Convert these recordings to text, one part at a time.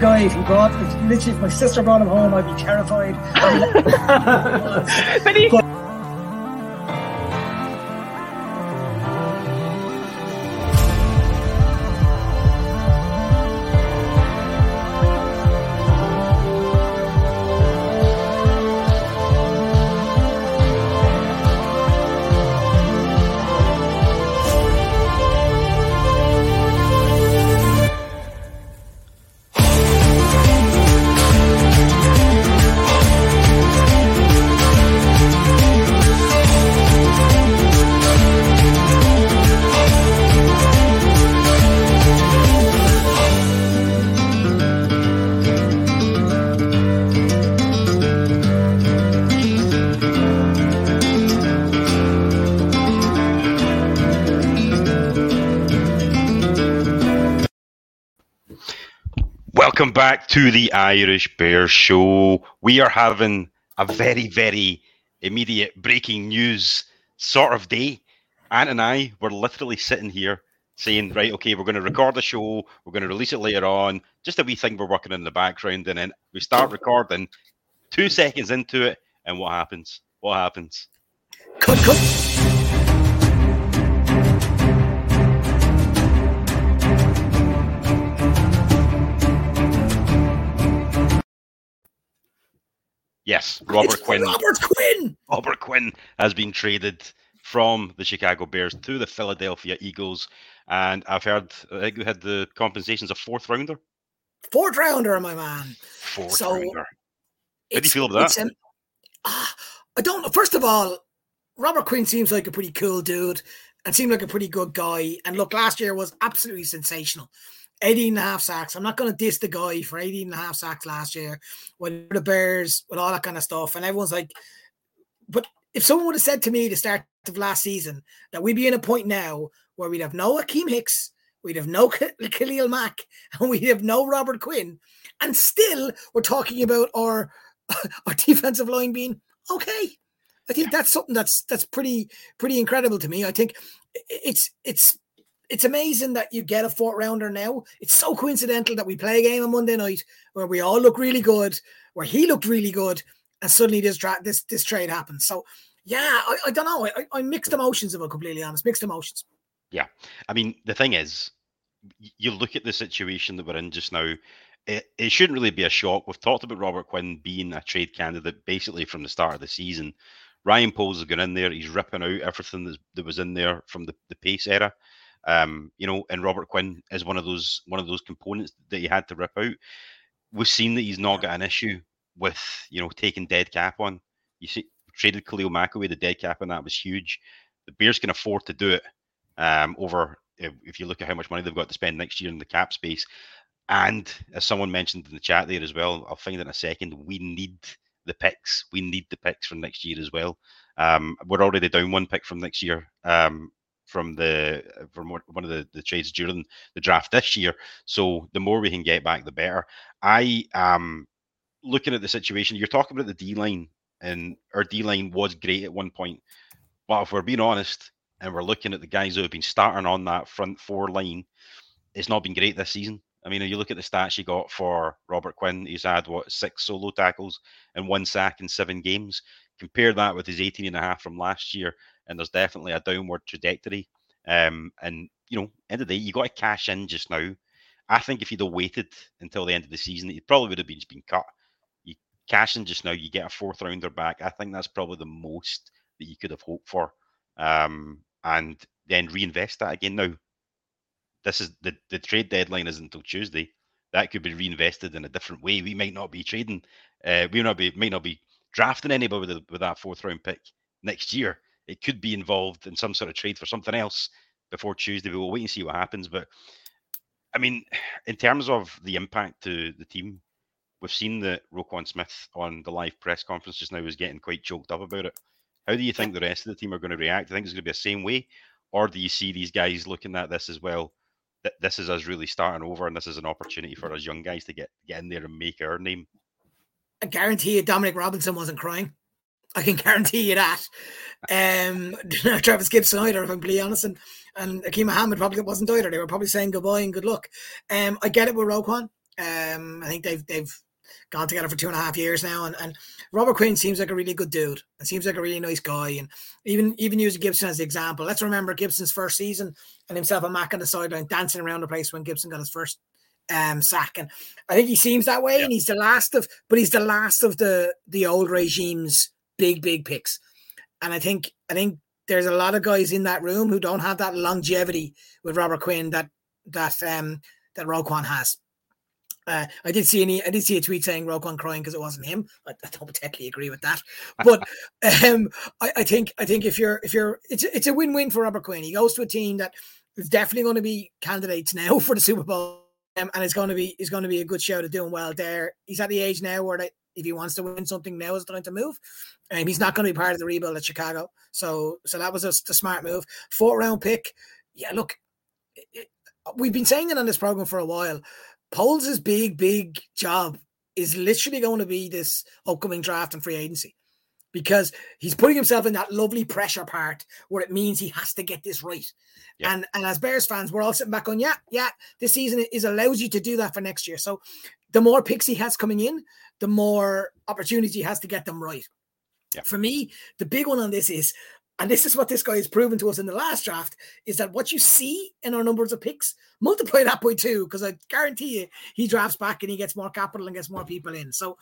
guy. If he brought, if, literally, if my sister brought him home, I'd be terrified. but he, But- the Irish Bear Show. We are having a very, very immediate breaking news sort of day. Ant and I were literally sitting here saying, right, okay, we're going to record the show, we're going to release it later on, just a wee thing we're working in the background. And then we start recording two seconds into it, and what happens? What happens? cut, cut. Yes, Robert It's Quinn. Robert Quinn. Robert Quinn has been traded from the Chicago Bears to the Philadelphia Eagles. And I've heard, I think we had the compensations of fourth rounder. Fourth rounder, my man. Fourth So, rounder. How do you feel about that? um, ah, I don't. First of all, Robert Quinn seems like a pretty cool dude and seemed like a pretty good guy. And look, last year was absolutely sensational. 18 and a half sacks. I'm not going to diss the guy for 18 and a half sacks last year with the Bears, with all that kind of stuff. And everyone's like, but if someone would have said to me the start of last season that we'd be in a point now where we'd have no Akiem Hicks, we'd have no Khalil Mack, and we'd have no Robert Quinn, and still we're talking about our our defensive line being okay. I think that's something that's that's pretty pretty incredible to me. I think it's it's it's amazing that you get a fourth rounder now. It's so coincidental that we play a game on Monday night where we all look really good, where he looked really good, and suddenly this dra- this this trade happens. So yeah, I, I don't know. I, I- mixed emotions if I'm completely honest. Mixed emotions. Yeah, I mean, the thing is, you look at the situation that we're in just now. It, it shouldn't really be a shock. We've talked about Robert Quinn being a trade candidate basically from the start of the season. Ryan Poles has gone in there. He's ripping out everything that was in there from the, the Pace era. Um, you know, and Robert Quinn is one of those one of those components that he had to rip out. We've seen that he's not got an issue with you know taking dead cap on. You see, traded Khalil Mack away. The dead cap on that was huge. The Bears can afford to do it um, over if, if you look at how much money they've got to spend next year in the cap space. And as someone mentioned in the chat there as well, I'll find it in a second. We need the picks. We need the picks for next year as well. Um, we're already down one pick from next year um, from the uh, from one one of the, the trades during the draft this year. So the more we can get back, the better. I am looking at the situation. You're talking about the D line, and our D line was great at one point. But if we're being honest, and we're looking at the guys who have been starting on that front four line, it's not been great this season. I mean, you look at the stats you got for Robert Quinn, he's had what six solo tackles and one sack in seven games. Compare that with his 18 and a half from last year, and there's definitely a downward trajectory. Um, and you know, end of the day, you got to cash in just now. I think if you'd have waited until the end of the season, it probably would have been just been cut. You cash in just now, you get a fourth rounder back. I think that's probably the most that you could have hoped for. Um, and then reinvest that again. Now, this is the, the trade deadline isn't until Tuesday. That could be reinvested in a different way. We might not be trading. Uh, we not be might not be drafting anybody with, with that fourth round pick next year. It could be involved in some sort of trade for something else before Tuesday. We will wait and see what happens. But I mean, in terms of the impact to the team, we've seen that Roquan Smith on the live press conference just now was getting quite choked up about it. How do you think the rest of the team are going to react? Do you think it's going to be the same way, or do you see these guys looking at this as well? That this is us really starting over, and this is an opportunity for us young guys to get get in there and make our name. I guarantee you, Dominique Robinson wasn't crying. I can guarantee you that. Um, Travis Gipson either, if I'm completely honest, and and Akeem Mohammed probably wasn't either. They were probably saying goodbye and good luck. Um, I get it with Roquan. Um, I think they've they've gone together for two and a half years now, and, and Robert Quinn seems like a really good dude. and seems like a really nice guy, and even even using Gipson as the example. Let's remember Gipson's first season and himself and Mack on the sideline dancing around the place when Gipson got his first um, sack, and I think he seems that way, yeah. and he's the last of, but he's the last of the the old regime's big big picks, and I think I think there's a lot of guys in that room who don't have that longevity with Robert Quinn that that um that Roquan has. Uh, I did see any. I did see a tweet saying Roquan crying because it wasn't him. I, I, don't particularly agree with that, but um, I, I, think I think if you're if you're it's it's a win win for Robert Quinn. He goes to a team that is definitely going to be candidates now for the Super Bowl, um, and it's going to be is going to be a good show to doing well there. He's at the age now where they, if he wants to win something, now is the time to move. And um, he's not going to be part of the rebuild at Chicago, so so that was a, a smart move. Fourth round pick, yeah. Look, it, it, we've been saying it on this program for a while Poles' big, big job is literally going to be this upcoming draft and free agency because he's putting himself in that lovely pressure part where it means he has to get this right. Yeah. And and as Bears fans, we're all sitting back on, yeah, yeah, this season is allows you to do that for next year. So the more picks he has coming in, the more opportunity he has to get them right. Yeah. For me, the big one on this is and this is what this guy has proven to us in the last draft is that what you see in our numbers of picks, multiply that by two, because I guarantee you he drafts back and he gets more capital and gets more people in. So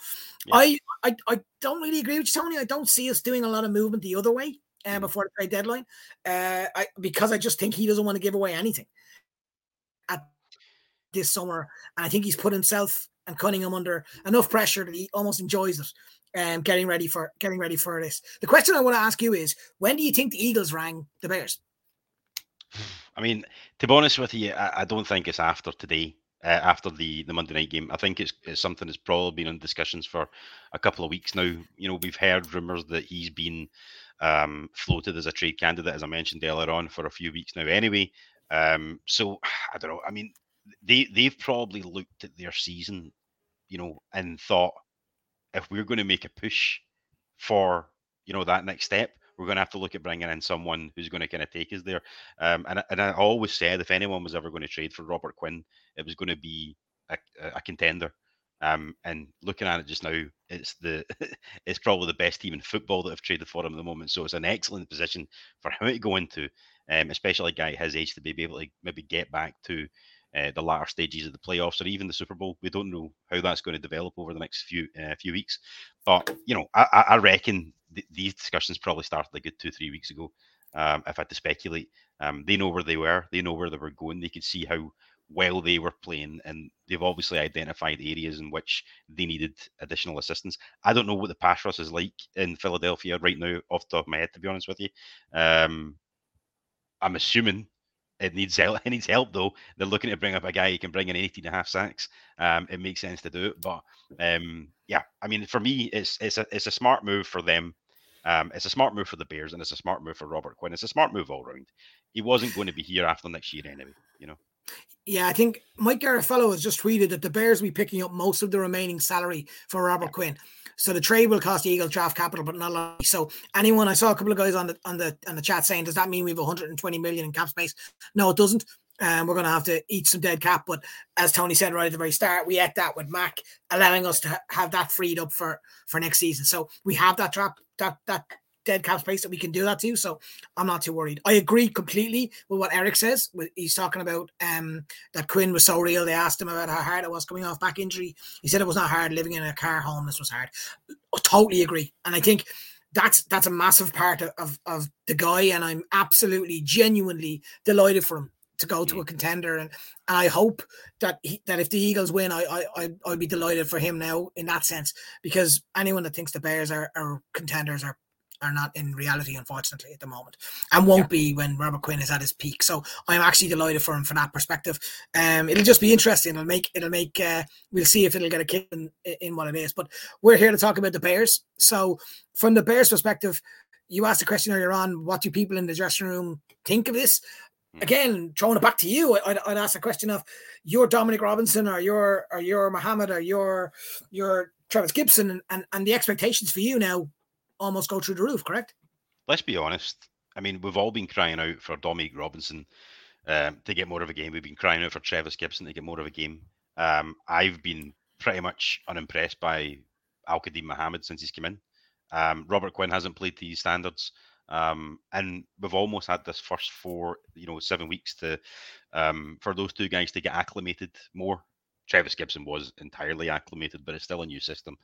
yeah. I, I I don't really agree with you, Tony. I don't see us doing a lot of movement the other way uh, mm. before the trade deadline. Uh, I because I just think he doesn't want to give away anything at this summer. And I think he's put himself and Cunningham under enough pressure that he almost enjoys it um, getting ready for getting ready for this. The question I want to ask you is: When do you think the Eagles rang the Bears? I mean, to be honest with you, I, I don't think it's after today. Uh, after the, the Monday night game, I think it's, it's something that's probably been in discussions for a couple of weeks now. You know, we've heard rumors that he's been um, floated as a trade candidate, as I mentioned earlier on, for a few weeks now. Anyway, um, so I don't know. I mean, they they've probably looked at their season, you know, and thought if we're going to make a push for you know that next step, we're going to have to look at bringing in someone who's going to kind of take us there. Um, and and I always said if anyone was ever going to trade for Robert Quinn, it was going to be a, a contender. Um, and looking at it just now, it's the it's probably the best team in football that have traded for him at the moment. So it's an excellent position for him to go into, um, especially a guy his age to be able to maybe get back to uh, the latter stages of the playoffs or even the Super Bowl. We don't know how that's going to develop over the next few uh, few weeks. But you know, I, I reckon th- these discussions probably started a good two three weeks ago. Um, if I had to speculate, um, they know where they were. They know where they were going. They could see how well they were playing, and they've obviously identified areas in which they needed additional assistance. I don't know what the pass rush is like in Philadelphia right now, off the top of my head, to be honest with you. Um, I'm assuming it needs help. It needs help though. They're looking to bring up a guy who can bring in 18 and a half sacks. Um, it makes sense to do it, but um, yeah, I mean, for me, it's it's a it's a smart move for them. Um, it's a smart move for the Bears, and it's a smart move for Robert Quinn. It's a smart move all round. He wasn't going to be here after next year anyway, you know. Yeah, I think Mike Garafolo has just tweeted that the Bears will be picking up most of the remaining salary for Robert. Quinn. So the trade will cost the Eagles draft capital, but not a lot. So anyone I saw a couple of guys on the on the on the chat saying, does that mean we have 120 million in cap space? No, it doesn't. And um, we're going to have to eat some dead cap. But as Tony said right at the very start, we ate that with Mack, allowing us to ha- have that freed up for for next season. So we have that trap that that dead cap space that we can do that to. So I'm not too worried. I agree completely with what Eric says. He's talking about um, that Quinn was so real. They asked him about how hard it was coming off back injury. He said it was not hard living in a car home. This was hard. I totally agree. And I think that's that's a massive part of, of, of the guy. And I'm absolutely genuinely delighted for him to go to a mm. contender, and, and I hope that he, that if the Eagles win, I I I'd be delighted for him now in that sense because anyone that thinks the Bears are, are contenders are are not in reality, unfortunately, at the moment, and won't yeah. be when Robert Quinn is at his peak. So I'm actually delighted for him from that perspective. Um, it'll just be interesting. It'll make it'll make. Uh, we'll see if it'll get a kick in, in what it is. But we're here to talk about the Bears. So from the Bears' perspective, you asked a question earlier on. What do people in the dressing room think of this? Hmm. Again, throwing it back to you, I'd, I'd ask a question of your Dominique Robinson or your or your Muhammad or your your Travis Gipson and, and, and the expectations for you now almost go through the roof, correct? Let's be honest. I mean, we've all been crying out for Dominique Robinson um, to get more of a game. We've been crying out for Travis Gipson to get more of a game. Um, I've been pretty much unimpressed by Al-Quadin Muhammad since he's come in. Um, Robert Quinn hasn't played to these standards. Um, and we've almost had this first four, you know, seven weeks to um, for those two guys to get acclimated more. Trevis Gipson was entirely acclimated, but it's still a new system.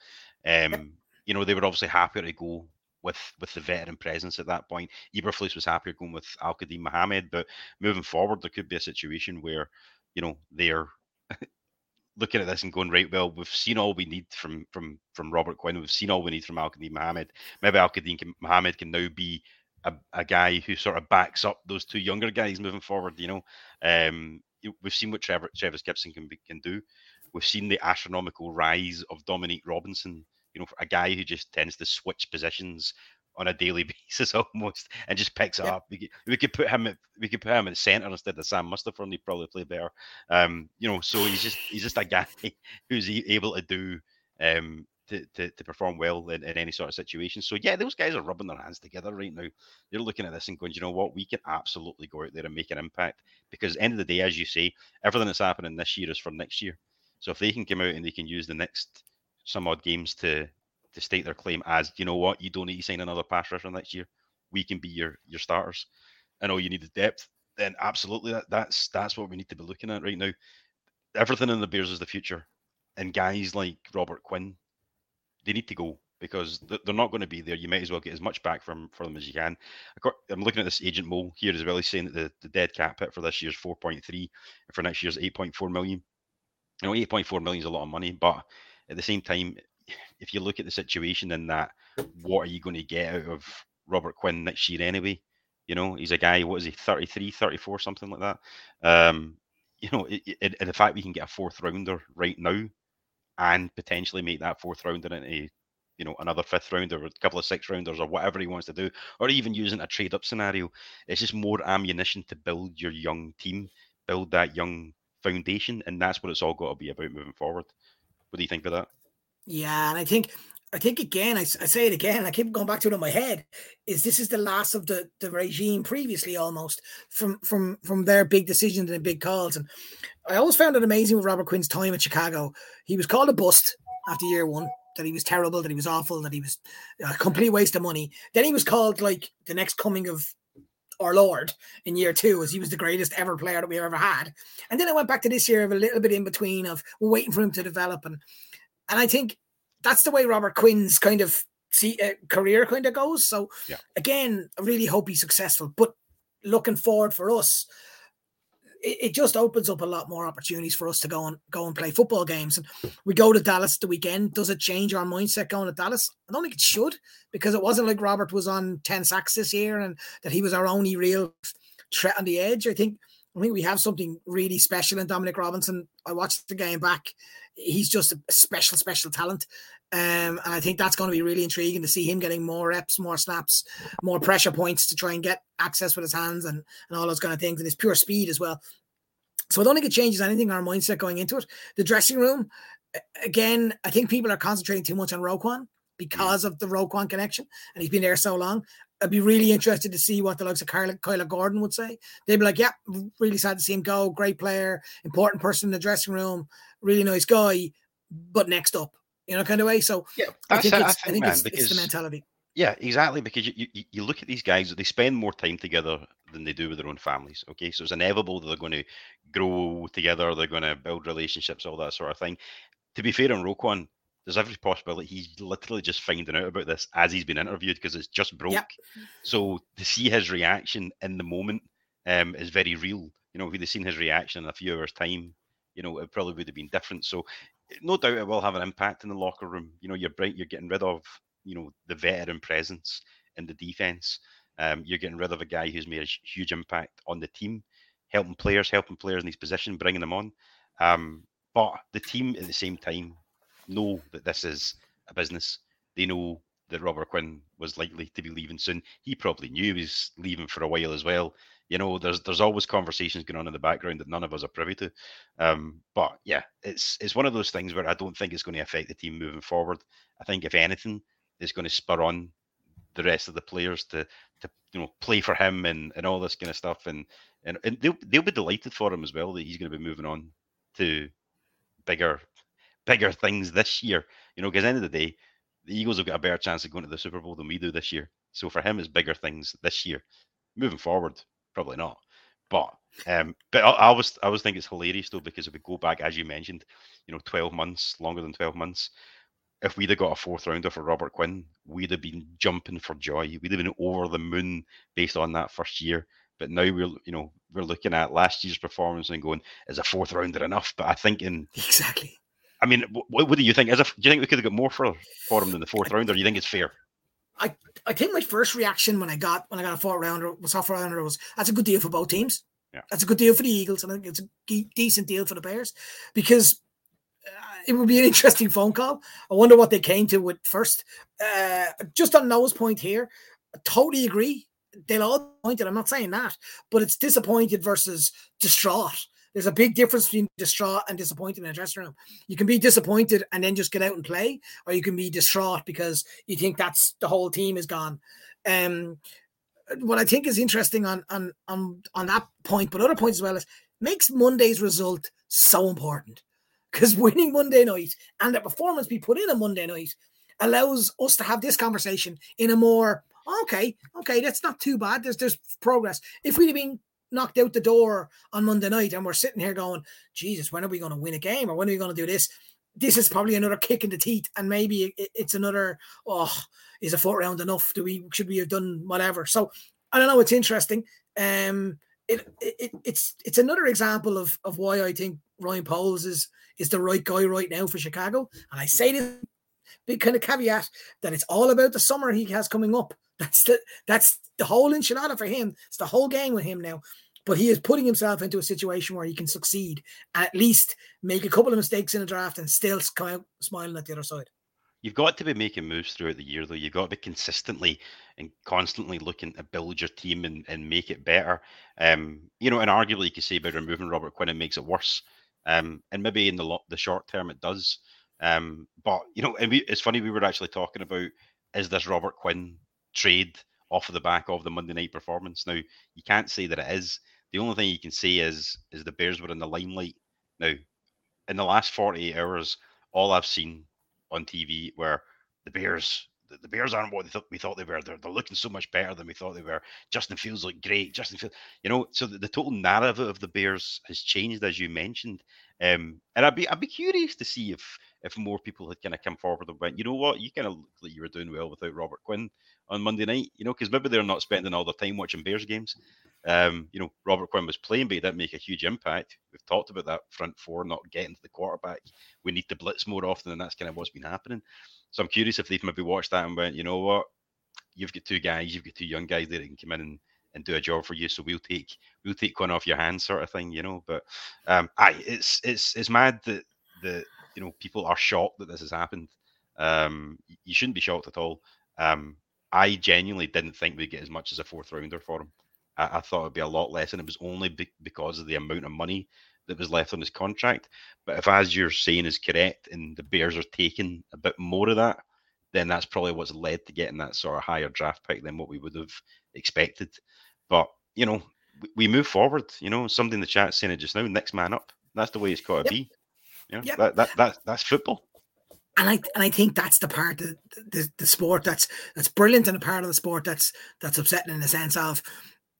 Um, you know, they were obviously happier to go with with the veteran presence at that point. Eberflus was happier going with Al-Quadin Muhammad, but moving forward, there could be a situation where, you know, they're looking at this and going right. Well, we've seen all we need from from from Robert Quinn. We've seen all we need from Al-Quadin Muhammad. Maybe Al-Quadin Muhammad can now be a, a, guy who sort of backs up those two younger guys moving forward. You know, um, we've seen what Trevor Trevis Gipson can be, can do. We've seen the astronomical rise of Dominique Robinson. You know, a guy who just tends to switch positions on a daily basis almost and just picks it up. We could, we could put him at we could put him at center instead of Sam Mustipher and he'd probably play better. Um, you know, so he's just he's just a guy who's able to do um to, to, to perform well in, in any sort of situation. So yeah, those guys are rubbing their hands together right now. They're looking at this and going, you know what, we can absolutely go out there and make an impact because end of the day, as you say, everything that's happening this year is for next year. So if they can come out and they can use the next some odd games to to state their claim as, you know what, you don't need to sign another pass rusher next year. We can be your your starters, and all you need is depth. Then absolutely, that, that's that's what we need to be looking at right now. Everything in the Bears is the future, and guys like Robert Quinn, they need to go because they're not going to be there. You might as well get as much back from from them as you can. I'm looking at this agent mole here as well. He's saying that the, the dead cap hit for this year is 4.3, and for next year's 8.4 million. You know, 8.4 million is a lot of money, but at the same time, if you look at the situation in that, what are you going to get out of Robert Quinn next year anyway? You know, he's a guy, what is he, 33, 34, something like that. Um, you know, it, it, the fact we can get a fourth rounder right now and potentially make that fourth rounder into, you know, another fifth rounder or a couple of six rounders or whatever he wants to do, or even using a trade up scenario, it's just more ammunition to build your young team, build that young foundation. And that's what it's all got to be about moving forward. What do you think of that? Yeah, and I think I think again, I, I, say it again, I keep going back to it in my head. Is this is the last of the the regime previously almost from from from their big decisions and big calls. And I always found it amazing with Robert Quinn's time at Chicago. He was called a bust after year one. That he was terrible, that he was awful, that he was a complete waste of money. Then he was called like the next coming of our Lord in year two, as he was the greatest ever player that we ever had. And then I went back to this year of a little bit in between of waiting for him to develop and and I think that's the way Robert Quinn's kind of see uh, career kind of goes. So yeah. again, I really hope he's successful. But looking forward for us, it, it, just opens up a lot more opportunities for us to go and go and play football games. And we go to Dallas the weekend. Does it change our mindset going to Dallas? I don't think it should because it wasn't like Robert was on ten sacks this year and that he was our only real threat on the edge. I think I think we have something really special in Dominique Robinson. I watched the game back. He's just a special, special talent. Um, and I think that's going to be really intriguing to see him getting more reps, more snaps, more pressure points to try and get access with his hands and, and all those kind of things, and his pure speed as well. So I don't think it changes anything our mindset going into it. The dressing room, again, I think people are concentrating too much on Roquan because of the Roquan connection, and he's been there so long. I'd be really interested to see what the likes of Kyler, Kyler Gordon would say. They'd be like, "Yeah, really sad to see him go. Great player, important person in the dressing room, really nice guy, but next up, you know, kind of way." So yeah, I think, it's, I think, I think man, it's, because, it's the mentality. Yeah, exactly. Because you, you, you look at these guys, they spend more time together than they do with their own families. Okay, so it's inevitable that they're going to grow together, they're going to build relationships, all that sort of thing. To be fair on Roquan, there's every possibility he's literally just finding out about this as he's been interviewed because it's just broke. Yep. So to see his reaction in the moment um, is very real. You know, if we'd have seen his reaction in a few hours' time, you know, it probably would have been different. So no doubt it will have an impact in the locker room. You know, you're bright, you're getting rid of, you know, the veteran presence in the defense. Um, you're getting rid of a guy who's made a huge impact on the team, helping players, helping players in his position, bringing them on. Um, but the team at the same time know that this is a business. They know that Robert Quinn was likely to be leaving soon. He probably knew he was leaving for a while as well. You know, there's there's always conversations going on in the background that none of us are privy to. Um, but yeah, it's it's one of those things where I don't think it's going to affect the team moving forward. I think if anything, it's going to spur on the rest of the players to to you know play for him and, and all this kind of stuff and and, and they'll they'll be delighted for him as well that he's going to be moving on to bigger, bigger things this year. You know, because end of the day, the Eagles have got a better chance of going to the Super Bowl than we do this year. So for him, it's bigger things this year. Moving forward, probably not. But um, but I, I always I always think it's hilarious though because if we go back as you mentioned, you know, twelve months longer than twelve months, if we'd have got a fourth rounder for Robert Quinn, we'd have been jumping for joy. We'd have been over the moon based on that first year. But now we're you know we're looking at last year's performance and going, is a fourth rounder enough? But I think in exactly. I mean, what, what do you think? As if, do you think we could have got more for for him than the fourth rounder? Do you think it's fair? I, I think my first reaction when I got when I got a four rounder was off rounder was that's a good deal for both teams. Yeah. That's a good deal for the Eagles, and I think it's a decent deal for the Bears because uh, it would be an interesting phone call. I wonder what they came to with first. Uh, just on Noah's point here, I totally agree. They'll all pointed. I'm not saying that, but it's disappointed versus distraught. There's a big difference between distraught and disappointed in a dressing room. You can be disappointed and then just get out and play, or you can be distraught because you think that's the whole team is gone. Um, what I think is interesting on on on on that point, but other points as well, is makes Monday's result so important because winning Monday night and the performance we put in on Monday night allows us to have this conversation in a more okay, okay, that's not too bad. There's there's progress. If we'd have been knocked out the door on Monday night and we're sitting here going, Jesus, when are we going to win a game or when are we going to do this? This is probably another kick in the teeth, and maybe it's another. Oh, is a fourth round enough? Do we should we have done whatever? So I don't know. It's interesting. Um, it, it it's it's another example of of why I think Ryan Poles is is the right guy right now for Chicago. And I say this big kind of caveat that it's all about the summer he has coming up. That's the that's the whole enchilada for him. It's the whole game with him now but he is putting himself into a situation where he can succeed at least make a couple of mistakes in a draft and still come out smiling at the other side. You've got to be making moves throughout the year, though. You've got to be consistently and constantly looking to build your team and, and make it better. Um, you know, and arguably you could say by removing Robert Quinn, it makes it worse. Um, and maybe in the lo- the short term it does. Um, but you know, and we, it's funny we were actually talking about is this Robert Quinn trade off of the back of the Monday night performance? Now you can't say that it is the only thing you can say is is the Bears were in the limelight. Now, in the last 48 hours, all I've seen on TV were the Bears the, Bears aren't what we thought they were. They're, they're looking so much better than we thought they were. Justin Fields look great. Justin Fields, you know, so the, the, total narrative of the Bears has changed as you mentioned. Um, and I'd be I'd be curious to see if if more people had kind of come forward and went, you know what, you kind of looked like you were doing well without Robert Quinn on Monday night, you know, because maybe they're not spending all their time watching Bears games. Um, you know, Robert Quinn was playing, but he didn't make a huge impact. We've talked about that front four not getting to the quarterback. We need to blitz more often, and that's kind of what's been happening. So I'm curious if they've maybe watched that and went, you know what, you've got two guys, you've got two young guys there that can come in and, and do a job for you. So we'll take we'll take one off your hands, sort of thing, you know. But um, I it's it's it's mad that the you know people are shocked that this has happened. Um, you shouldn't be shocked at all. Um, I genuinely didn't think we'd get as much as a fourth rounder for him. I, I thought it'd be a lot less, and it was only be- because of the amount of money that was left on his contract. But if, as you're saying, is correct, and the Bears are taking a bit more of that, then that's probably what's led to getting that sort of higher draft pick than what we would have expected. But you know, we, we move forward. You know, something in the chat saying it just now. Next man up. That's the way it's got to yep. be. You know, yep. that, that that that's football. And I and I think that's the part of the, the, the sport that's that's brilliant and a part of the sport that's that's upsetting in the sense of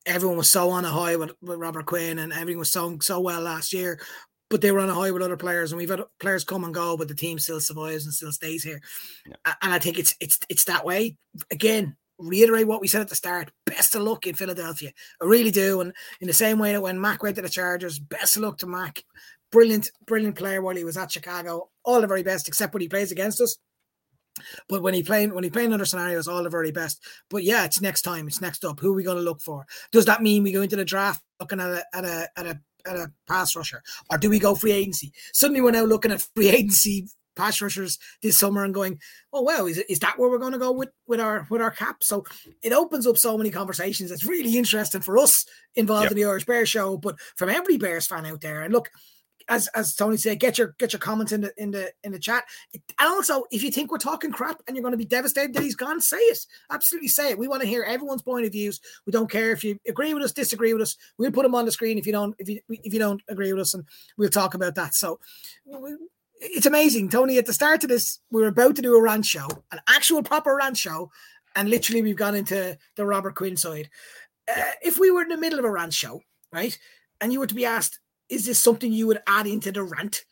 everyone was so on a high with, with Robert Quinn and everything was so so well last year, but they were on a high with other players, and we've had players come and go, but the team still survives and still stays here. Yeah. And I think it's it's it's that way. Again, reiterate what we said at the start. Best of luck in Philadelphia. I really do. And in the same way that when Mack went to the Chargers, best of luck to Mack. Brilliant, brilliant player while he was at Chicago. All the very best, except when he plays against us. But when he playing when he playing other scenarios, all the very best. But yeah, it's next time. It's next up. Who are we going to look for? Does that mean we go into the draft looking at a at a at a at a pass rusher, or do we go free agency? Suddenly, we're now looking at free agency pass rushers this summer and going, oh well, is, is that where we're going to go with with our with our cap? So it opens up so many conversations. It's really interesting for us involved yep. in the Irish Bears show, but from every Bears fan out there. And look, as as Tony said, get your get your comments in the in the in the chat. And also, if you think we're talking crap and you're going to be devastated that he's gone, say it. Absolutely say it. We want to hear everyone's point of views. We don't care if you agree with us, disagree with us. We'll put them on the screen if you don't if you if you don't agree with us, and we'll talk about that. So it's amazing, Tony. At the start of this, we were about to do a rant show, an actual proper rant show, and literally we've gone into the Robert Quinn side. Uh, if we were in the middle of a rant show, right, and you were to be asked, is this something you would add into the rant?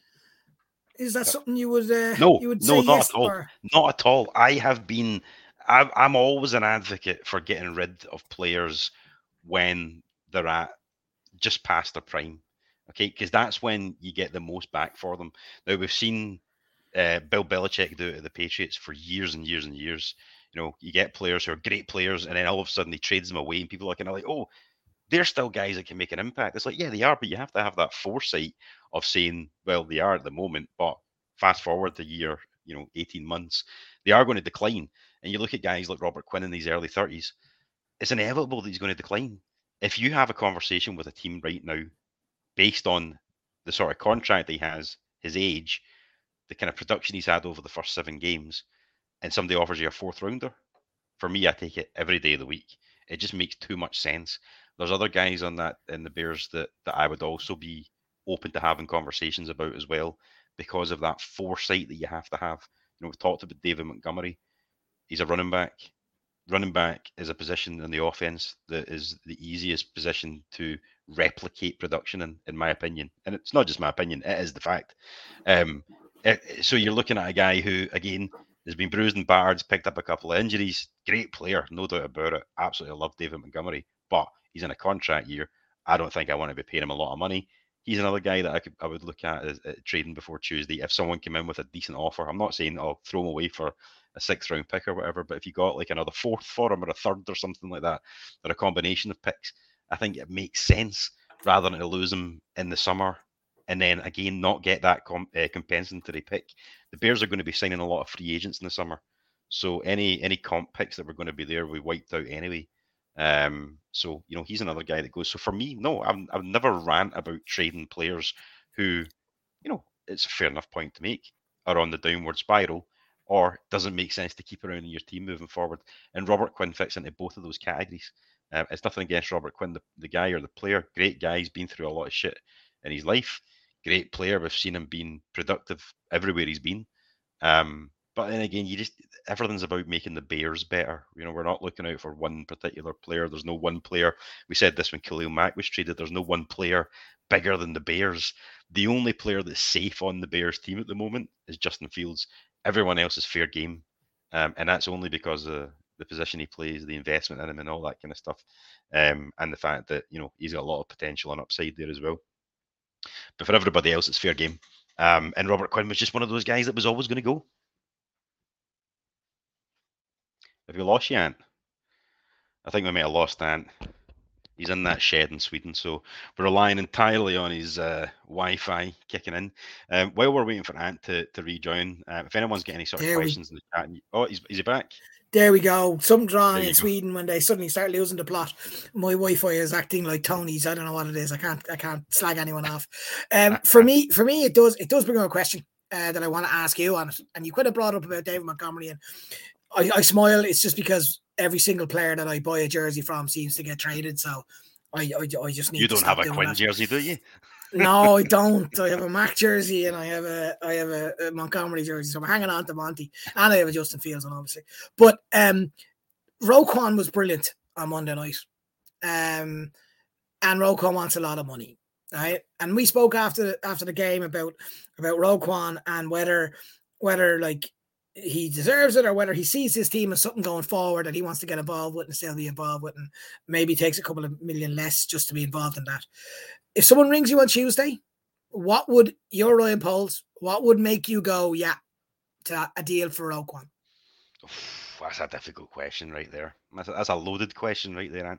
Is that something you would? Uh, no, you would no, not yes at all. or- Not at all. I have been. I'm, I'm always an advocate for getting rid of players when they're at just past their prime. Okay, because that's when you get the most back for them. Now we've seen uh, Bill Belichick do it at the Patriots for years and years and years. You know, you get players who are great players, and then all of a sudden he trades them away, and people are kind of like, "Oh, they're still guys that can make an impact." It's like, yeah, they are, but you have to have that foresight of saying, "Well, they are at the moment, but fast forward the year, you know, eighteen months, they are going to decline." And you look at guys like Robert Quinn in these early thirties, it's inevitable that he's going to decline. If you have a conversation with a team right now, based on the sort of contract he has, his age, the kind of production he's had over the first seven games, and somebody offers you a fourth rounder, for me, I take it every day of the week. It just makes too much sense. There's other guys on that in the Bears that that I would also be open to having conversations about as well, because of that foresight that you have to have. You know, we've talked about David Montgomery. He's a running back. Running back is a position in the offense that is the easiest position to replicate production in, in my opinion. And it's not just my opinion; it is the fact. Um, so you're looking at a guy who, again, has been bruised and battered, picked up a couple of injuries. Great player, no doubt about it. Absolutely love David Montgomery, but he's in a contract year. I don't think I want to be paying him a lot of money. He's another guy that I could I would look at as, trading before Tuesday if someone came in with a decent offer. I'm not saying I'll throw him away for a sixth round pick or whatever, but if you got like another fourth for him or a third or something like that, or a combination of picks, I think it makes sense rather than to lose him in the summer and then again not get that com- uh, compensatory pick. The Bears are going to be signing a lot of free agents in the summer, so any any comp picks that were going to be there we wiped out anyway. Um, so you know he's another guy that goes. So for me, no, I've I've never rant about trading players who, you know, it's a fair enough point to make are on the downward spiral or doesn't make sense to keep around in your team moving forward. And Robert Quinn fits into both of those categories. Um, it's nothing against Robert Quinn, the, the guy or the player. Great guy. He's been through a lot of shit in his life. Great player. We've seen him being productive everywhere he's been. Um, but then again, you just everything's about making the Bears better. You know, we're not looking out for one particular player. There's no one player. We said this when Khalil Mack was traded. There's no one player bigger than the Bears. The only player that's safe on the Bears team at the moment is Justin Fields. Everyone else is fair game, um, and that's only because of the position he plays, the investment in him, and all that kind of stuff, um, and the fact that you know he's got a lot of potential and upside there as well. But for everybody else, it's fair game. Um, and Robert Quinn was just one of those guys that was always going to go. Have you lost Ant? I think we might have lost Ant. He's in that shed in Sweden, so we're relying entirely on his uh, Wi-Fi kicking in. Um, while we're waiting for Ant to, to rejoin, uh, if anyone's got any sort of There we- questions in the chat, oh, is, is he back? There we go. Something's wrong in go. Sweden when they suddenly start losing the plot. My Wi-Fi is acting like Tony's. I don't know what it is. I can't. I can't slag anyone off. Um, for me, for me, it does. It does bring up a question uh, that I want to ask you on it. And you could have brought up about David Montgomery, and I, I smile. It's just because every single player that I buy a jersey from seems to get traded. So I, I, I just need. You don't have a Quinn that. jersey, do you? No, I don't. I have a Mack jersey and I have a I have a, a Montgomery jersey, so I'm hanging on to Monty, and I have a Justin Fields one, obviously. But um, Roquan was brilliant on Monday night, um, and Roquan wants a lot of money, right? And we spoke after after the game about about Roquan and whether whether like he deserves it or whether he sees his team as something going forward that he wants to get involved with and still be involved with, and maybe takes a couple of million less just to be involved in that if someone rings you on Tuesday, what would your Ryan Poles? What would make you go, yeah, to a deal for Roquan? That's a difficult question right there. That's a, that's a loaded question right there.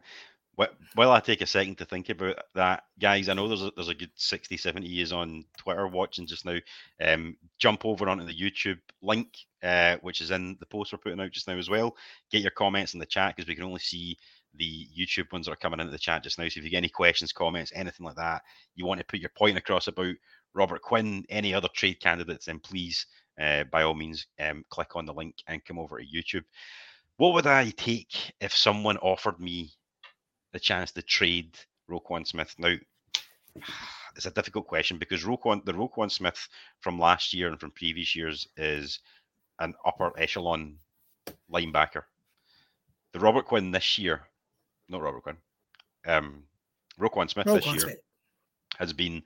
While I take a second to think about that, guys, I know there's a, there's a good 60, 70 years on Twitter watching just now. Um, jump over onto the YouTube link, uh, which is in the post we're putting out just now as well. Get your comments in the chat because we can only see the YouTube ones that are coming into the chat just now. So if you get any questions, comments, anything like that, you want to put your point across about Robert Quinn, any other trade candidates, then please, uh, by all means, um, click on the link and come over to YouTube. What would I take if someone offered me the chance to trade Roquan Smith? Now, it's a difficult question because Roquan, the Roquan Smith from last year and from previous years is an upper echelon linebacker. The Robert Quinn this year, not Robert Quinn, um, Roquan Smith Roquan this year Smith. has been,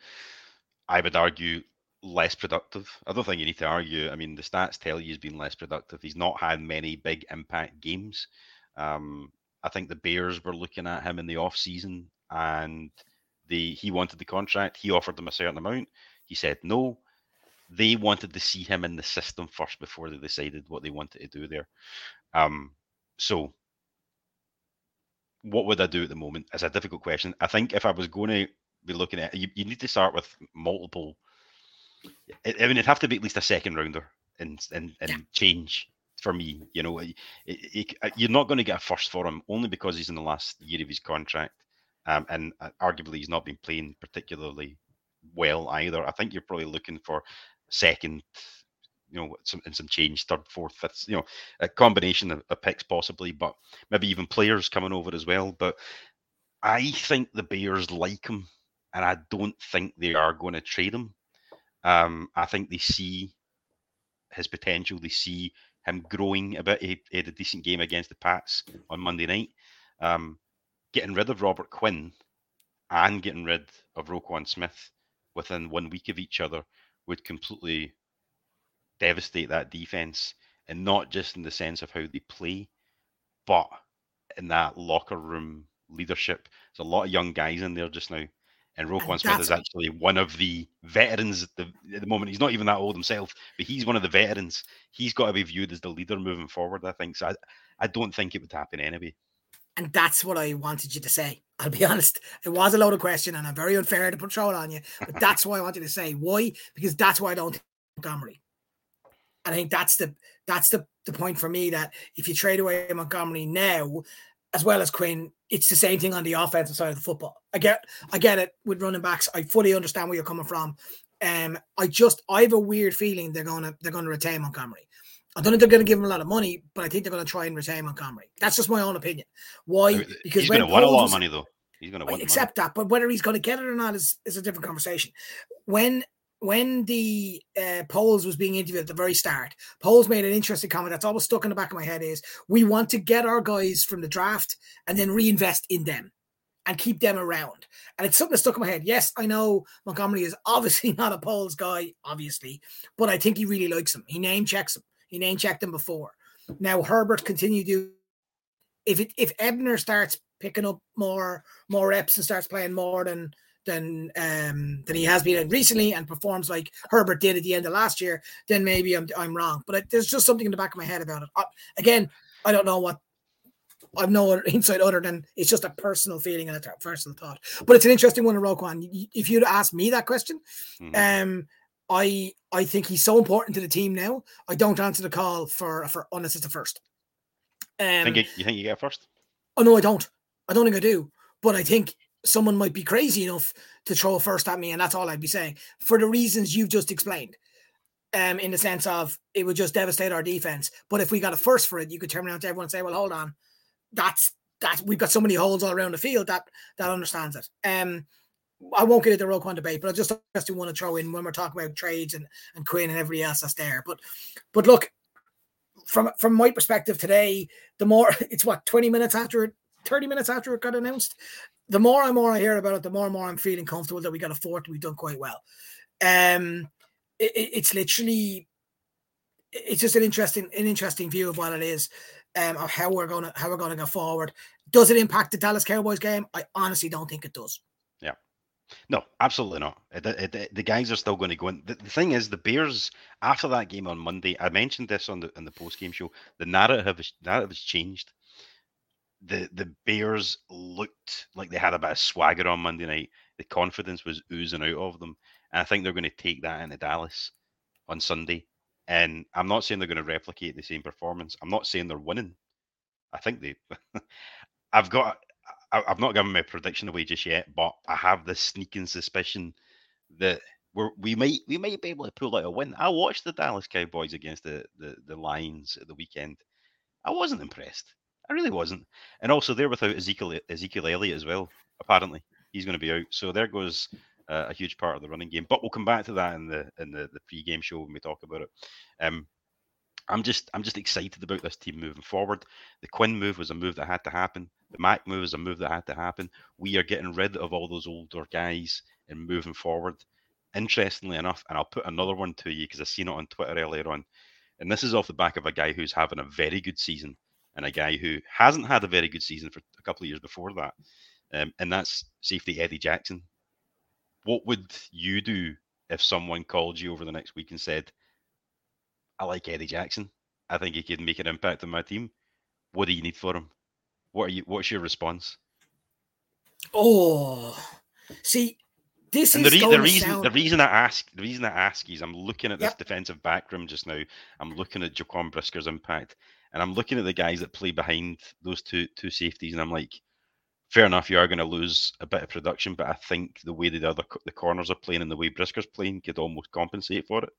I would argue, less productive. I don't think you need to argue. I mean, the stats tell you he's been less productive. He's not had many big impact games. Um, I think the Bears were looking at him in the off season and the he wanted the contract. He offered them a certain amount. He said no. They wanted to see him in the system first before they decided what they wanted to do there. Um, so, what would I do at the moment? It's a difficult question. I think if I was going to be looking at, you, you need to start with multiple. I mean, it'd have to be at least a second rounder and and, and yeah. change for me. You know, it, you're not going to get a first for him only because he's in the last year of his contract. Um, and uh, arguably, he's not been playing particularly well either. I think you're probably looking for second, you know, some and some change, third, fourth, fifth, you know, a combination of, of picks possibly, but maybe even players coming over as well. But I think the Bears like him, and I don't think they are going to trade him. Um, I think they see his potential. They see him growing a bit. He, he had a decent game against the Pats on Monday night. Um, getting rid of Robert Quinn and getting rid of Roquan Smith within one week of each other would completely devastate that defense, and not just in the sense of how they play, but in that locker room leadership. There's a lot of young guys in there just now. And Roquan Smith is actually one of the veterans at the, at the, moment. He's not even that old himself, but he's one of the veterans. He's got to be viewed as the leader moving forward, I think. So I, I don't think it would happen anyway. And that's what I wanted you to say. I'll be honest. It was a loaded question and I'm very unfair to put it on you. But that's why I wanted to say. Why? Because that's why I don't think Montgomery. And I think that's the that's the, the point for me that if you trade away Montgomery now, as well as Quinn, it's the same thing on the offensive side of the football. I get I get it with running backs. I fully understand where you're coming from. Um, I just I have a weird feeling they're gonna they're gonna retain Montgomery. I don't think they're going to give him a lot of money, but I think they're going to try and retain Montgomery. That's just my own opinion. Why? Because he's going to want a lot of money, though. He's going to want. Accept that, but whether he's going to get it or not is, is a different conversation. When when the uh, Poles was being interviewed at the very start, Poles made an interesting comment that's always stuck in the back of my head: is we want to get our guys from the draft and then reinvest in them and keep them around. And it's something that stuck in my head. Yes, I know Montgomery is obviously not a Poles guy, obviously, but I think he really likes him. He name checks him. He name checked him before. Now Herbert continue to if it if Ebner starts picking up more more reps and starts playing more than than um than he has been recently and performs like Herbert did at the end of last year, then maybe I'm I'm wrong. But I, there's just something in the back of my head about it. I, again, I don't know what I've no insight other than it's just a personal feeling and a personal thought. But it's an interesting one in Roquan. If you'd asked me that question, mm-hmm. um, I I think he's so important to the team now. I don't answer the call for for unless it's the first. Um, think you, you think you get first? Oh no, I don't. I don't think I do. But I think someone might be crazy enough to throw a first at me, and that's all I'd be saying for the reasons you've just explained. Um, in the sense of it would just devastate our defense. But if we got a first for it, you could turn around to everyone and say, "Well, hold on, that's that we've got so many holes all around the field that that understands it." Um, I won't get into the Roquan debate, but I just just want to throw in when we're talking about trades and, and Quinn and everybody else that's there. But but look, from from my perspective today, the more it's what 20 minutes after it, 30 minutes after it got announced, the more and more I hear about it, the more and more I'm feeling comfortable that we got a fourth we've done quite well. Um it, it's literally it's just an interesting an interesting view of what it is um of how we're gonna how we're gonna go forward. Does it impact the Dallas Cowboys game? I honestly don't think it does. Yeah, no, absolutely not. It, it, the guys are still going to go in. The, the, thing is, the Bears after that game on Monday, I mentioned this on the in the post game show. The narrative narrative has changed. The the Bears looked like they had a bit of swagger on Monday night. The confidence was oozing out of them, and I think they're going to take that into Dallas on Sunday. And I'm not saying they're going to replicate the same performance. I'm not saying they're winning. I think they. I've got I, have not given my prediction away just yet, but I have this sneaking suspicion that we're, we might we might be able to pull out a win. I watched the Dallas Cowboys against the the, the Lions at the weekend. I wasn't impressed. I really wasn't. And also, they're without Ezekiel Ezekiel Elliott as well. Apparently, he's going to be out. So there goes uh, a huge part of the running game. But we'll come back to that in the in the, the pre-game show when we talk about it. Um, I'm just I'm just excited about this team moving forward. The Quinn move was a move that had to happen. The Mack move is a move that had to happen. We are getting rid of all those older guys and moving forward. Interestingly enough, and I'll put another one to you because I seen it on Twitter earlier on, and this is off the back of a guy who's having a very good season and a guy who hasn't had a very good season for a couple of years before that, um, and that's safety Eddie Jackson. What would you do if someone called you over the next week and said, I like Eddie Jackson. I think he could make an impact on my team. What do you need for him? What are you? What's your response? Oh, see, this and is the, re- the reason sound- the reason I ask the reason I ask is I'm looking at this Yep. defensive back room just now. I'm looking at Jaquan Brisker's impact, and I'm looking at the guys that play behind those two two safeties, and I'm like, fair enough, you are going to lose a bit of production, but I think the way the other the corners are playing and the way Brisker's playing could almost compensate for it.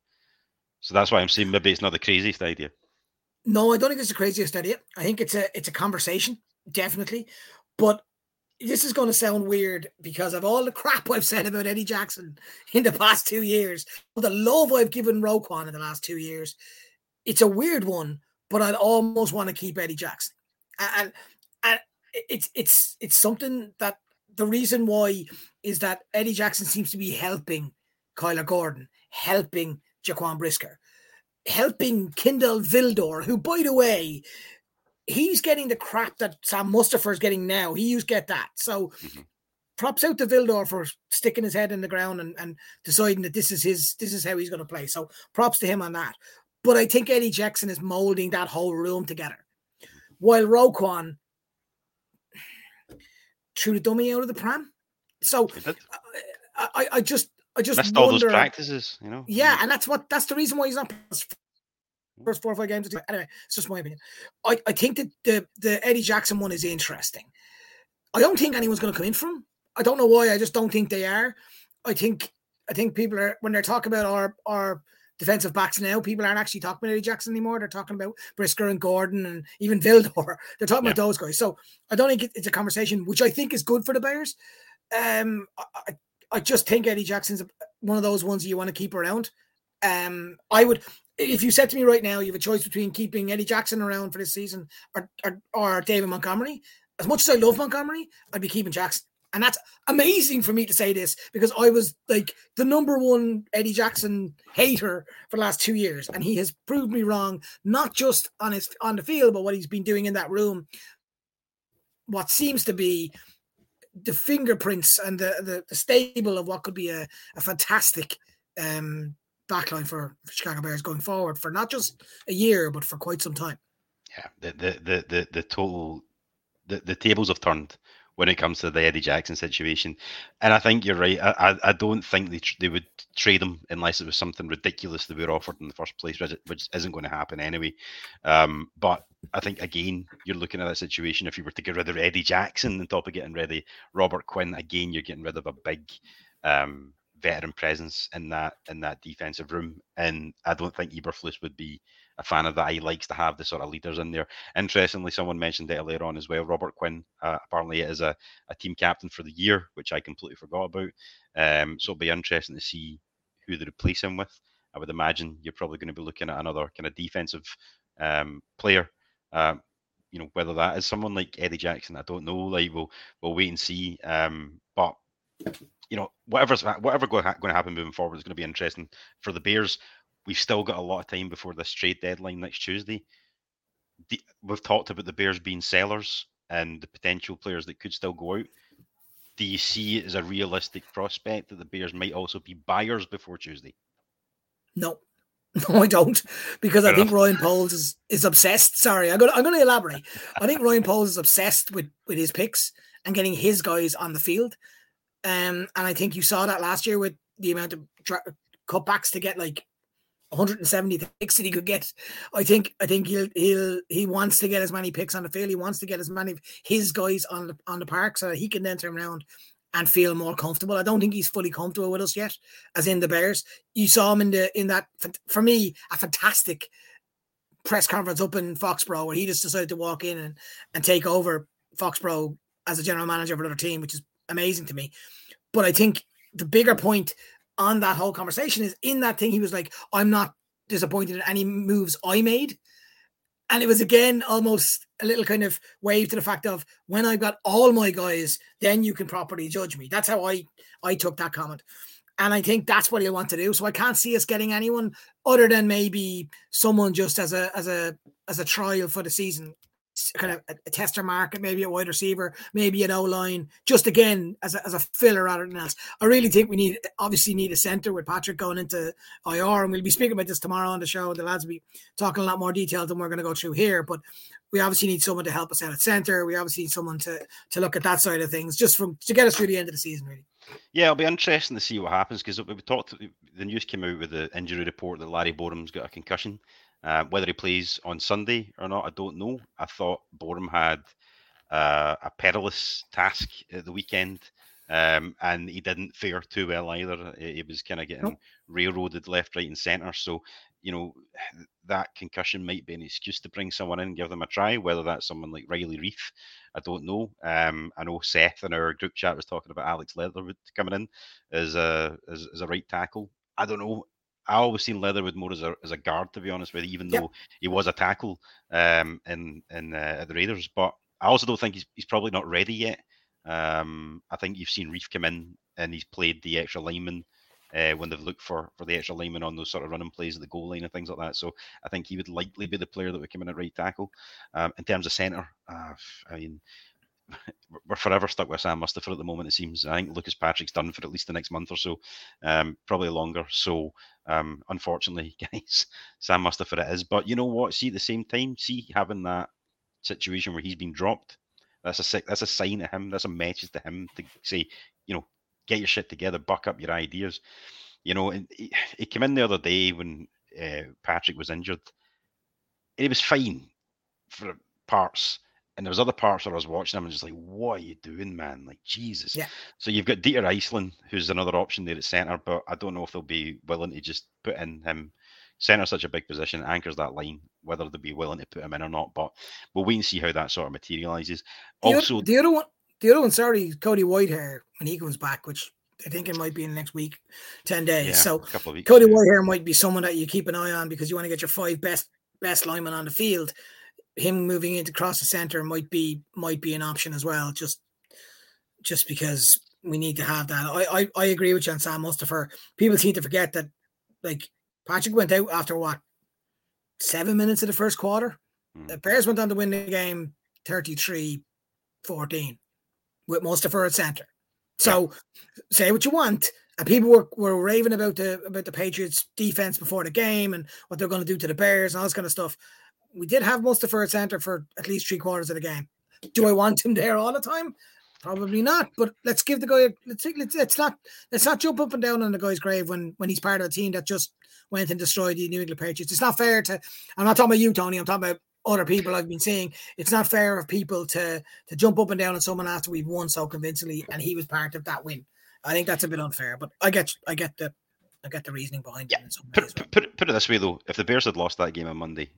So that's why I'm saying maybe it's not the craziest idea. No, I don't think it's the craziest idea. I think it's a it's a conversation, definitely. But this is going to sound weird because of all the crap I've said about Eddie Jackson in the past two years, the love I've given Roquan in the last two years. It's a weird one, but I'd almost want to keep Eddie Jackson, and and it's it's it's something that the reason why is that Eddie Jackson seems to be helping Kyler Gordon, helping Jaquan Brisker, helping Kindle Vildor, who, by the way, he's getting the crap that Sam Mustipher is getting now. He used to get that. So Mhm. props out to Vildor for sticking his head in the ground and, and deciding that this is his this is how he's going to play. So props to him on that. But I think Eddie Jackson is molding that whole room together. While Roquan threw the dummy out of the pram. So uh, I, I, I just I just Missed all those wonder- practices, you know. yeah, and that's what that's the reason why he's not first four or five games. Anyway, it's just my opinion. I, I think that the the Eddie Jackson one is interesting. I don't think anyone's going to come in from. I don't know why. I just don't think they are. I think I think people are when they're talking about our our defensive backs now. People aren't actually talking about Eddie Jackson anymore. They're talking about Brisker and Gordon and even Vildor. They're talking about those guys. So I don't think it's a conversation which I think is good for the Bears. Um, I, I, I just think Eddie Jackson's one of those ones you want to keep around. Um, I would, if you said to me right now, you have a choice between keeping Eddie Jackson around for this season or, or, or David Montgomery. As much as I love Montgomery, I'd be keeping Jackson. And that's amazing for me to say this because I was like the number one Eddie Jackson hater for the last two years, and he has proved me wrong, not just on his on the field, but what he's been doing in that room. What seems to be the fingerprints and the, the, the stable of what could be a, a fantastic um, backline for, for Chicago Bears going forward for not just a year but for quite some time. Yeah, the the the the, the total the, the tables have turned when it comes to the Eddie Jackson situation, and I think you're right. I I, don't think they tr- they would trade him unless it was something ridiculous they were offered in the first place, which, which isn't going to happen anyway. Um, but I think again, you're looking at that situation. If you were to get rid of Eddie Jackson on top of getting rid of Robert Quinn, again, you're getting rid of a big um, veteran presence in that in that defensive room, and I don't think Eberflus would be a fan of that. He likes to have the sort of leaders in there. Interestingly, someone mentioned it earlier on as well. Robert Quinn uh, apparently is a, a team captain for the year, which I completely forgot about. Um, so it'll be interesting to see who they replace him with. I would imagine you're probably going to be looking at another kind of defensive um, player. Um, you know whether that is someone like Eddie Jackson, I don't know. Like we'll we'll wait and see. Um, but you know whatever's whatever going to happen moving forward is going to be interesting for the Bears. We've still got a lot of time before this trade deadline next Tuesday. The, we've talked about the Bears being sellers and the potential players that could still go out. Do you see it as a realistic prospect that the Bears might also be buyers before Tuesday? No, no, I don't, because I think enough. Ryan Poles is, is obsessed. Sorry, I'm gonna I'm gonna elaborate. I think Ryan Poles is obsessed with with his picks and getting his guys on the field. Um, and I think you saw that last year with the amount of dra- cutbacks to get like 170 picks that he could get. I think I think he'll he'll he wants to get as many picks on the field. He wants to get as many of his guys on the on the park so that he can then turn around and feel more comfortable. I don't think he's fully comfortable with us yet, as in the Bears. You saw him in the in that for me a fantastic press conference up in Foxborough where he just decided to walk in and and take over Foxborough as a general manager of another team, which is amazing to me. But I think the bigger point on that whole conversation is in that thing he was like, I'm not disappointed in any moves I made. And it was again almost a little kind of wave to the fact of when I've got all my guys, then you can properly judge me. That's how I I took that comment. And I think that's what he'll want to do. So I can't see us getting anyone other than maybe someone just as a as a as a trial for the season kind of a, tester market, maybe a wide receiver, maybe an O line, just again as a, as a filler rather than else. I really think we need obviously need a center with Patrick going into IR, and we'll be speaking about this tomorrow on the show. The lads will be talking a lot more detail than we're going to go through here, but we obviously need someone to help us out at center. We obviously need someone to to look at that side of things, just from to get us through the end of the season, really. Yeah, it'll be interesting to see what happens because we talked. The news came out with the injury report that Larry Borom's got a concussion. Uh, whether he plays on Sunday or not, I don't know. I thought Borom had uh, a perilous task at the weekend, um, and he didn't fare too well either. He was kind of getting nope. railroaded left, right, and centre. So, you know, that concussion might be an excuse to bring someone in and give them a try. Whether that's someone like Riley Reiff, I don't know. Um, I know Seth in our group chat was talking about Alex Leatherwood coming in as a as, as a right tackle. I don't know. I always seen Leatherwood more as a as a guard, to be honest with you, even yep. though he was a tackle um, in in uh, the Raiders. But I also don't think he's he's probably not ready yet. Um, I think you've seen Reiff come in and he's played the extra lineman uh, when they've looked for for the extra lineman on those sort of running plays at the goal line and things like that. So I think he would likely be the player that would come in at right tackle. Um, in terms of centre, uh, I mean, we're forever stuck with Sam Mustipher at the moment. It seems. I think Lucas Patrick's done for at least the next month or so, um, probably longer. So, um, unfortunately, guys, Sam Mustipher it is. But you know what? See, at the same time, see having that situation where he's been dropped. That's a that's a sign to him. That's a message to him to say, you know, get your shit together, buck up your ideas. You know, and he came in the other day when uh, Patrick was injured. He was fine for parts and there was other parts where I was watching him and just like, what are you doing, man? Like Jesus. Yeah. So you've got Dieter Eiselen, who's another option there at centre, but I don't know if they'll be willing to just put in him. Centre such a big position, anchors that line, whether they'll be willing to put him in or not. But we'll wait and see how that sort of materializes. The also, the other one, the other one, sorry, Cody Whitehair when he comes back, which I think it might be in the next week, ten days. Yeah, so weeks, Cody yeah. Whitehair might be someone that you keep an eye on because you want to get your five best best linemen on the field him moving into across the center might be might be an option as well. Just just because we need to have that. I I, I agree with you on Sam. People seem to forget that like Patrick went out after what seven minutes of the first quarter. Mm. The Bears went on to win the game 33-14 with Mustipher at center. So yeah. say what you want. And people were, were raving about the about the Patriots defense before the game and what they're going to do to the Bears and all this kind of stuff we did have Mustipher at center for at least three quarters of the game. Do I want him there all the time? Probably not. But let's give the guy. Let's let's, let's not let's not jump up and down on the guy's grave when when he's part of a team that just went and destroyed the New England Patriots. It's not fair to. I'm not talking about you, Tony. I'm talking about other people I've been seeing. It's not fair of people to to jump up and down on someone after we've won so convincingly, and he was part of that win. I think that's a bit unfair, but I get I get the I get the reasoning behind yeah. it. Put, well. put, put it this way though, if the Bears had lost that game on Monday,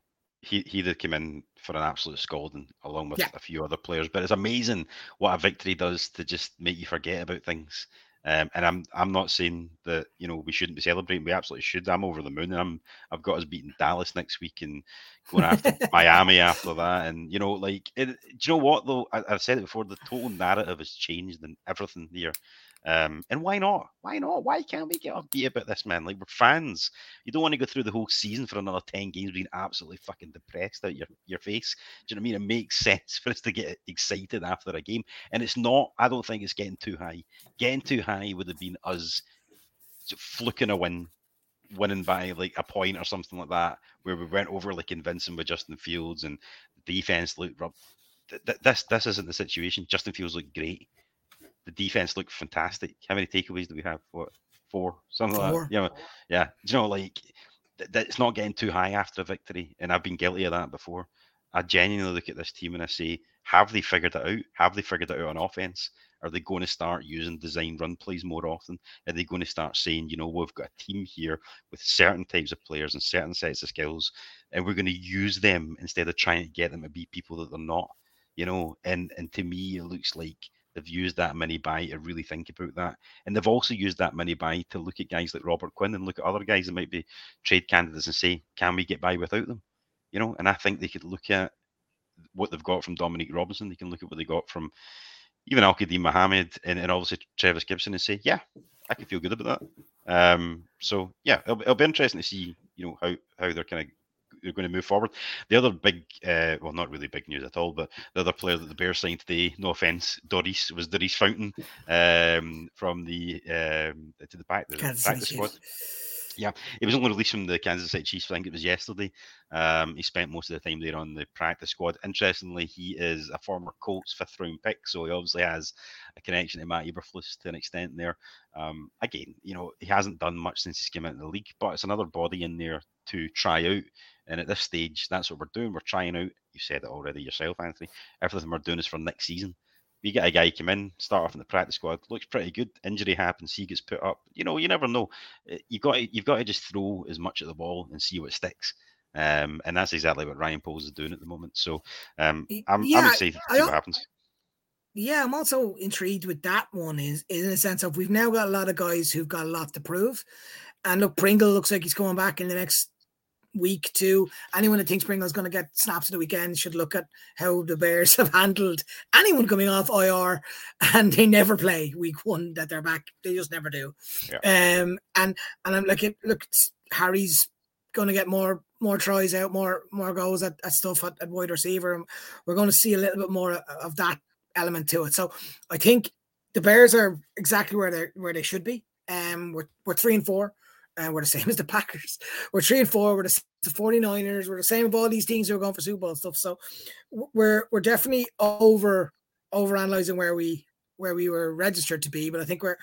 he he did come in for an absolute scolding along with yeah. a few other players. But it's amazing what a victory does to just make you forget about things. Um, and I'm I'm not saying that you know we shouldn't be celebrating. We absolutely should. I'm over the moon. And I'm I've got us beating Dallas next week and going after Miami after that. And you know, like, it, do you know what though? I, have said it before. The total narrative has changed and everything here. Um, and why not? Why not? Why can't we get upbeat about this, man? Like we're fans. You don't want to go through the whole season for another 10 games being absolutely fucking depressed out your, your face. Do you know what I mean? It makes sense for us to get excited after a game. And it's not, I don't think it's getting too high. Getting too high would have been us fluking a win, winning by like a point or something like that, where we went over like convincing with Justin Fields and defense looked rough. This this isn't the situation. Justin Fields looked great the defense looked fantastic. How many takeaways do we have? What four? Something four. like that. You know, yeah. Do you know, like th- th- it's not getting too high after a victory, and I've been guilty of that before. I genuinely look at this team and I say, have they figured it out? Have they figured it out on offense? Are they going to start using design run plays more often? Are they going to start saying, you know, we've got a team here with certain types of players and certain sets of skills, and we're going to use them instead of trying to get them to be people that they're not, you know? And and to me, it looks like They've used that mini bye to really think about that. And they've also used that mini bye to look at guys like Robert Quinn and look at other guys that might be trade candidates and say, can we get by without them? You know, and I think they could look at what they've got from Dominique Robinson. They can look at what they got from even Al-Quadin Muhammad and, and obviously Trevis Gipson and say, yeah, I can feel good about that. Um, so yeah, it'll, it'll be interesting to see, you know, how, how they're kind of they're going to move forward. The other big, uh, well, not really big news at all, but the other player that the Bears signed today, no offense, Daurice, was Daurice Fountain um, from the um, to the back the Kansas practice City squad. Chiefs. Yeah, he was only released from the Kansas City Chiefs. I think it was yesterday. Um, he spent most of the time there on the practice squad. Interestingly, he is a former Colts fifth round pick, so he obviously has a connection to Matt Eberflus to an extent there. Um, again, you know, he hasn't done much since he came into the league, but it's another body in there to try out. And at this stage, that's what we're doing. We're trying out. You said it already yourself, Anthony. Everything we're doing is for next season. We get a guy come in, start off in the practice squad, looks pretty good. Injury happens, he gets put up. You know, you never know. Uh, You got to, you've got to just throw as much at the ball and see what sticks. Um, and that's exactly what Ryan Poles is doing at the moment. So um, I'm, yeah, I'm excited to see what happens. Yeah, I'm also intrigued with that one. Is, is in the sense of we've now got a lot of guys who've got a lot to prove, and look, Pringle looks like he's coming back in the next week two. Anyone that thinks Pringle's going to get snaps at the weekend should look at how the Bears have handled anyone coming off IR, and they never play week one that they're back. They just never do. Um, and and I'm like, it, look, Harry's going to get more more tries out, more more goals at, at stuff at, at wide receiver, and we're going to see a little bit more of- of that element to it. So I think the Bears are exactly where they where they should be. Um, we're we're three and four. And we're the same as the Packers. We're three and four. We're the, the 49ers. We're the same with all these teams who are going for Super Bowl stuff. So we're we're definitely over over analyzing where we where we were registered to be. But I think we're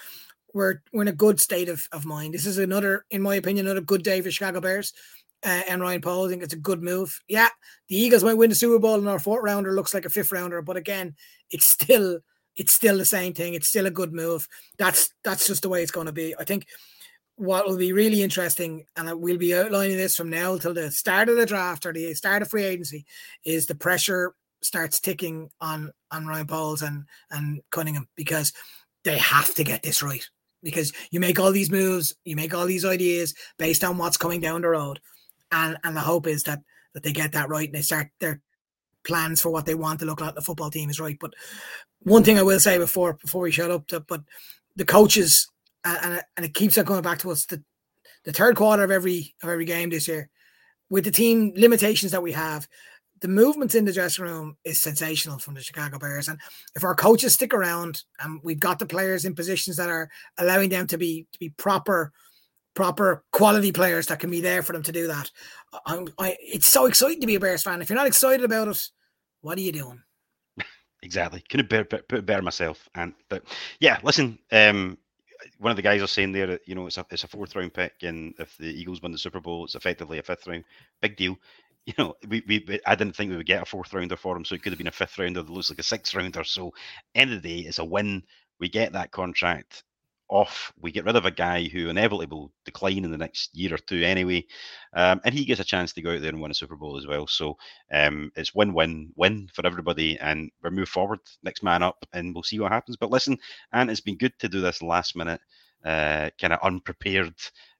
we're we're in a good state of, of mind. This is another, in my opinion, another good day for Chicago Bears uh, and Ryan Poles. I think it's a good move. Yeah, the Eagles might win the Super Bowl, in our fourth rounder looks like a fifth rounder. But again, it's still it's still the same thing. It's still a good move. That's that's just the way it's going to be. I think what will be really interesting, and we'll be outlining this from now till the start of the draft or the start of free agency, is the pressure starts ticking on on Ryan Poles and and Cunningham because they have to get this right. Because you make all these moves, you make all these ideas based on what's coming down the road, and and the hope is that that they get that right and they start their plans for what they want to look like the football team is right. But one thing I will say before before we shut up, but the coaches and and it, and it keeps on going back to us the the third quarter of every of every game this year with the team limitations that we have. The movements in the dressing room is sensational from the Chicago Bears, and if our coaches stick around and we've got the players in positions that are allowing them to be to be proper proper quality players that can be there for them to do that. I, it's so exciting to be a Bears fan. If you're not excited about it, what are you doing? Exactly. Bear, put it better myself. And but yeah, listen. Um, one of the guys are saying there you know it's a it's a fourth round pick, and if the Eagles win the Super Bowl, it's effectively a fifth round. Big deal. You know, we, we I didn't think we would get a fourth rounder for him, so it could have been a fifth rounder that looks like a sixth rounder. So end of the day, it's a win. We get that contract off. We get rid of a guy who inevitably will decline in the next year or two anyway, um, and he gets a chance to go out there and win a Super Bowl as well. So um, it's win-win-win for everybody, and we move forward, next man up, and we'll see what happens. But listen, and it's been good to do this last minute, uh, kind of unprepared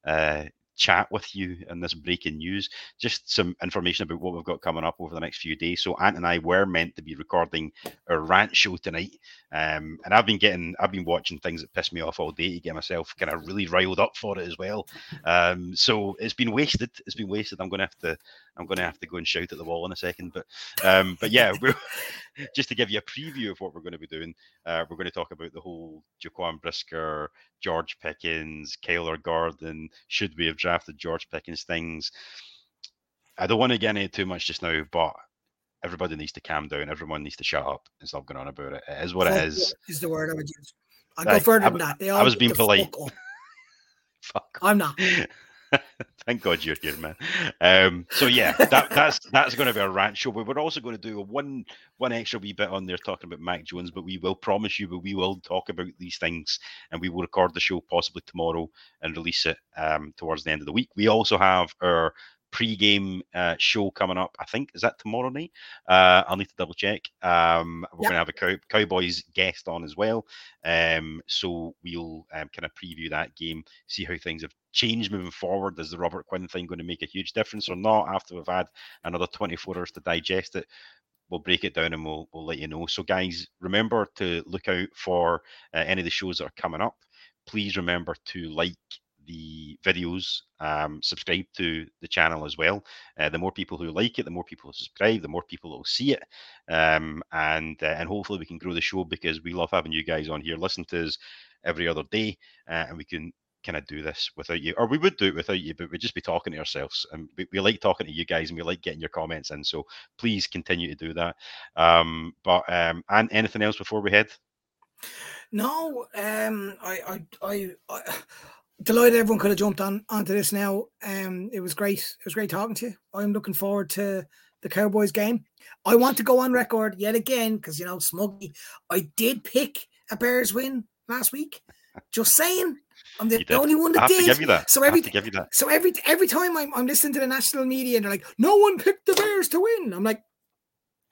uh, chat with you on this breaking news. Just some information about what we've got coming up over the next few days. So Ant and I were meant to be recording our rant show tonight, um, and I've been getting, I've been watching things that piss me off all day to get myself kind of really riled up for it as well. Um, so it's been wasted. It's been wasted. I'm going to have to, I'm going to have to go and shout at the wall in a second. But, um, but yeah, just to give you a preview of what we're going to be doing, uh, we're going to talk about the whole Jaquan Brisker, George Pickens, Kyler Gordon. Should we have drafted George Pickens? Things. I don't want to get into too much just now, but everybody needs to calm down. Everyone needs to shut up and stop going on about it. It is what it is. Is the word I would use. I'd Like, go further I than that. They I was being polite. fuck. Fuck. I'm not. Thank God you're here, man. Um, so yeah, that, that's that's going to be a rant show. But we're also going to do a one one extra wee bit on there talking about Mac Jones. But we will promise you, but we will talk about these things, and we will record the show possibly tomorrow and release it um, towards the end of the week. We also have our pre-game uh, show coming up. I think is that tomorrow night. Uh, I'll need to double check. Um, we're yep. going to have a Cow- Cowboys guest on as well. Um, so we'll um, kind of preview that game, see how things have changed moving forward. Is the Robert Quinn thing going to make a huge difference or not after we've had another 24 hours to digest it? we'll break it down and we'll we'll let you know. So, guys, remember to look out for uh, any of the shows that are coming up. Please remember to like the videos, um, subscribe to the channel as well. Uh, the more people who like it, the more people who subscribe, the more people will see it, um, and uh, and hopefully we can grow the show because we love having you guys on here. Listen to us every other day, uh, and we can kind of do this without you, or we would do it without you, but we'd just be talking to ourselves. And we, we like talking to you guys, and we like getting your comments in. So please continue to do that. Um, but um, and anything else before we head? No, um, I, I, I, I delighted everyone could have jumped on onto this now. Um, it was great. It was great talking to you. I'm looking forward to the Cowboys game. I want to go on record yet again because you know, Smuggy, I did pick a Bears win last week. Just saying. I'm the, the only one that did. give you that. So every so every every time I'm, I'm listening to the national media and they're like, no one picked the Bears to win. I'm like,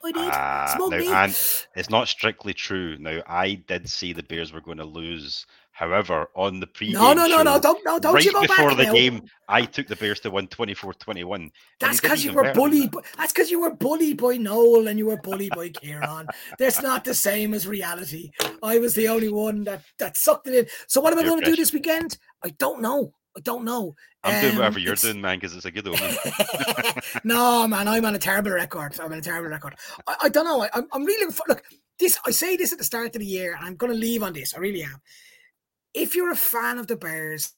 I did. Uh, now, and it's not strictly true. Now, I did see the Bears were going to lose However, on the pre no, no, no, no, don't, no, don't right you go before the now. game, I took the Bears to win 24-21. That's because you were bullied. That. That's because you were bullied by Noel and you were bullied by Kieran. That's not the same as reality. I was the only one that that sucked it in. So what am I going to do this weekend? I don't know. I don't know. I'm um, doing whatever you're doing, man, because it's a good omen. no, man, I'm on a terrible record. I'm on a terrible record. I, I don't know. I, am really look. This I say this at the start of the year, and I'm going to leave on this. I really am if you're a fan of the Bears,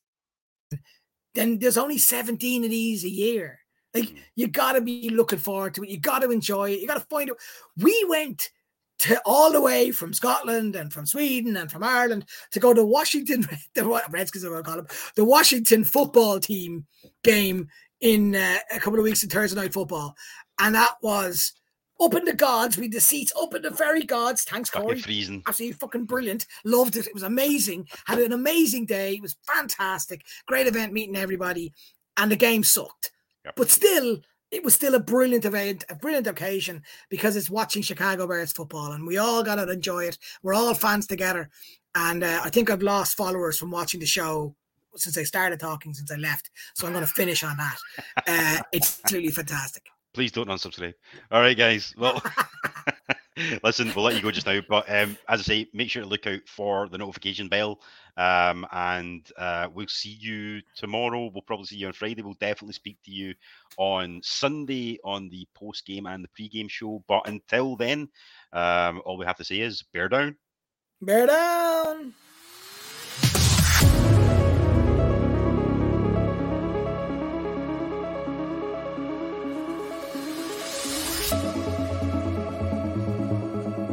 then there's only 17 of these a year. Like mm. you gotta be looking forward to it. You gotta enjoy it. You gotta find it. We went to all the way from Scotland and from Sweden and from Ireland to go to Washington, the Redskins are going to call them, the Washington football team game in uh, a couple of weeks of Thursday night football, and that was up in the gods, with the seats up in the very gods. Thanks, Corey. Freezing. Absolutely fucking brilliant. Loved it. It was amazing. Had an amazing day. It was fantastic. Great event meeting everybody. And the game sucked. Yep. But still, it was still a brilliant event, a brilliant occasion because it's watching Chicago Bears football and we all got to enjoy it. We're all fans together. And uh, I think I've lost followers from watching the show since I started talking, since I left. So I'm going to finish on that. Uh, it's really fantastic. Please don't unsubscribe. All right, guys. Well, listen, we'll let you go just now. But um, as I say, make sure to look out for the notification bell. Um, and uh, we'll see you tomorrow. We'll probably see you on Friday. We'll definitely speak to you on Sunday on the post game and the pre game show. But until then, um, all we have to say is bear down. Bear down.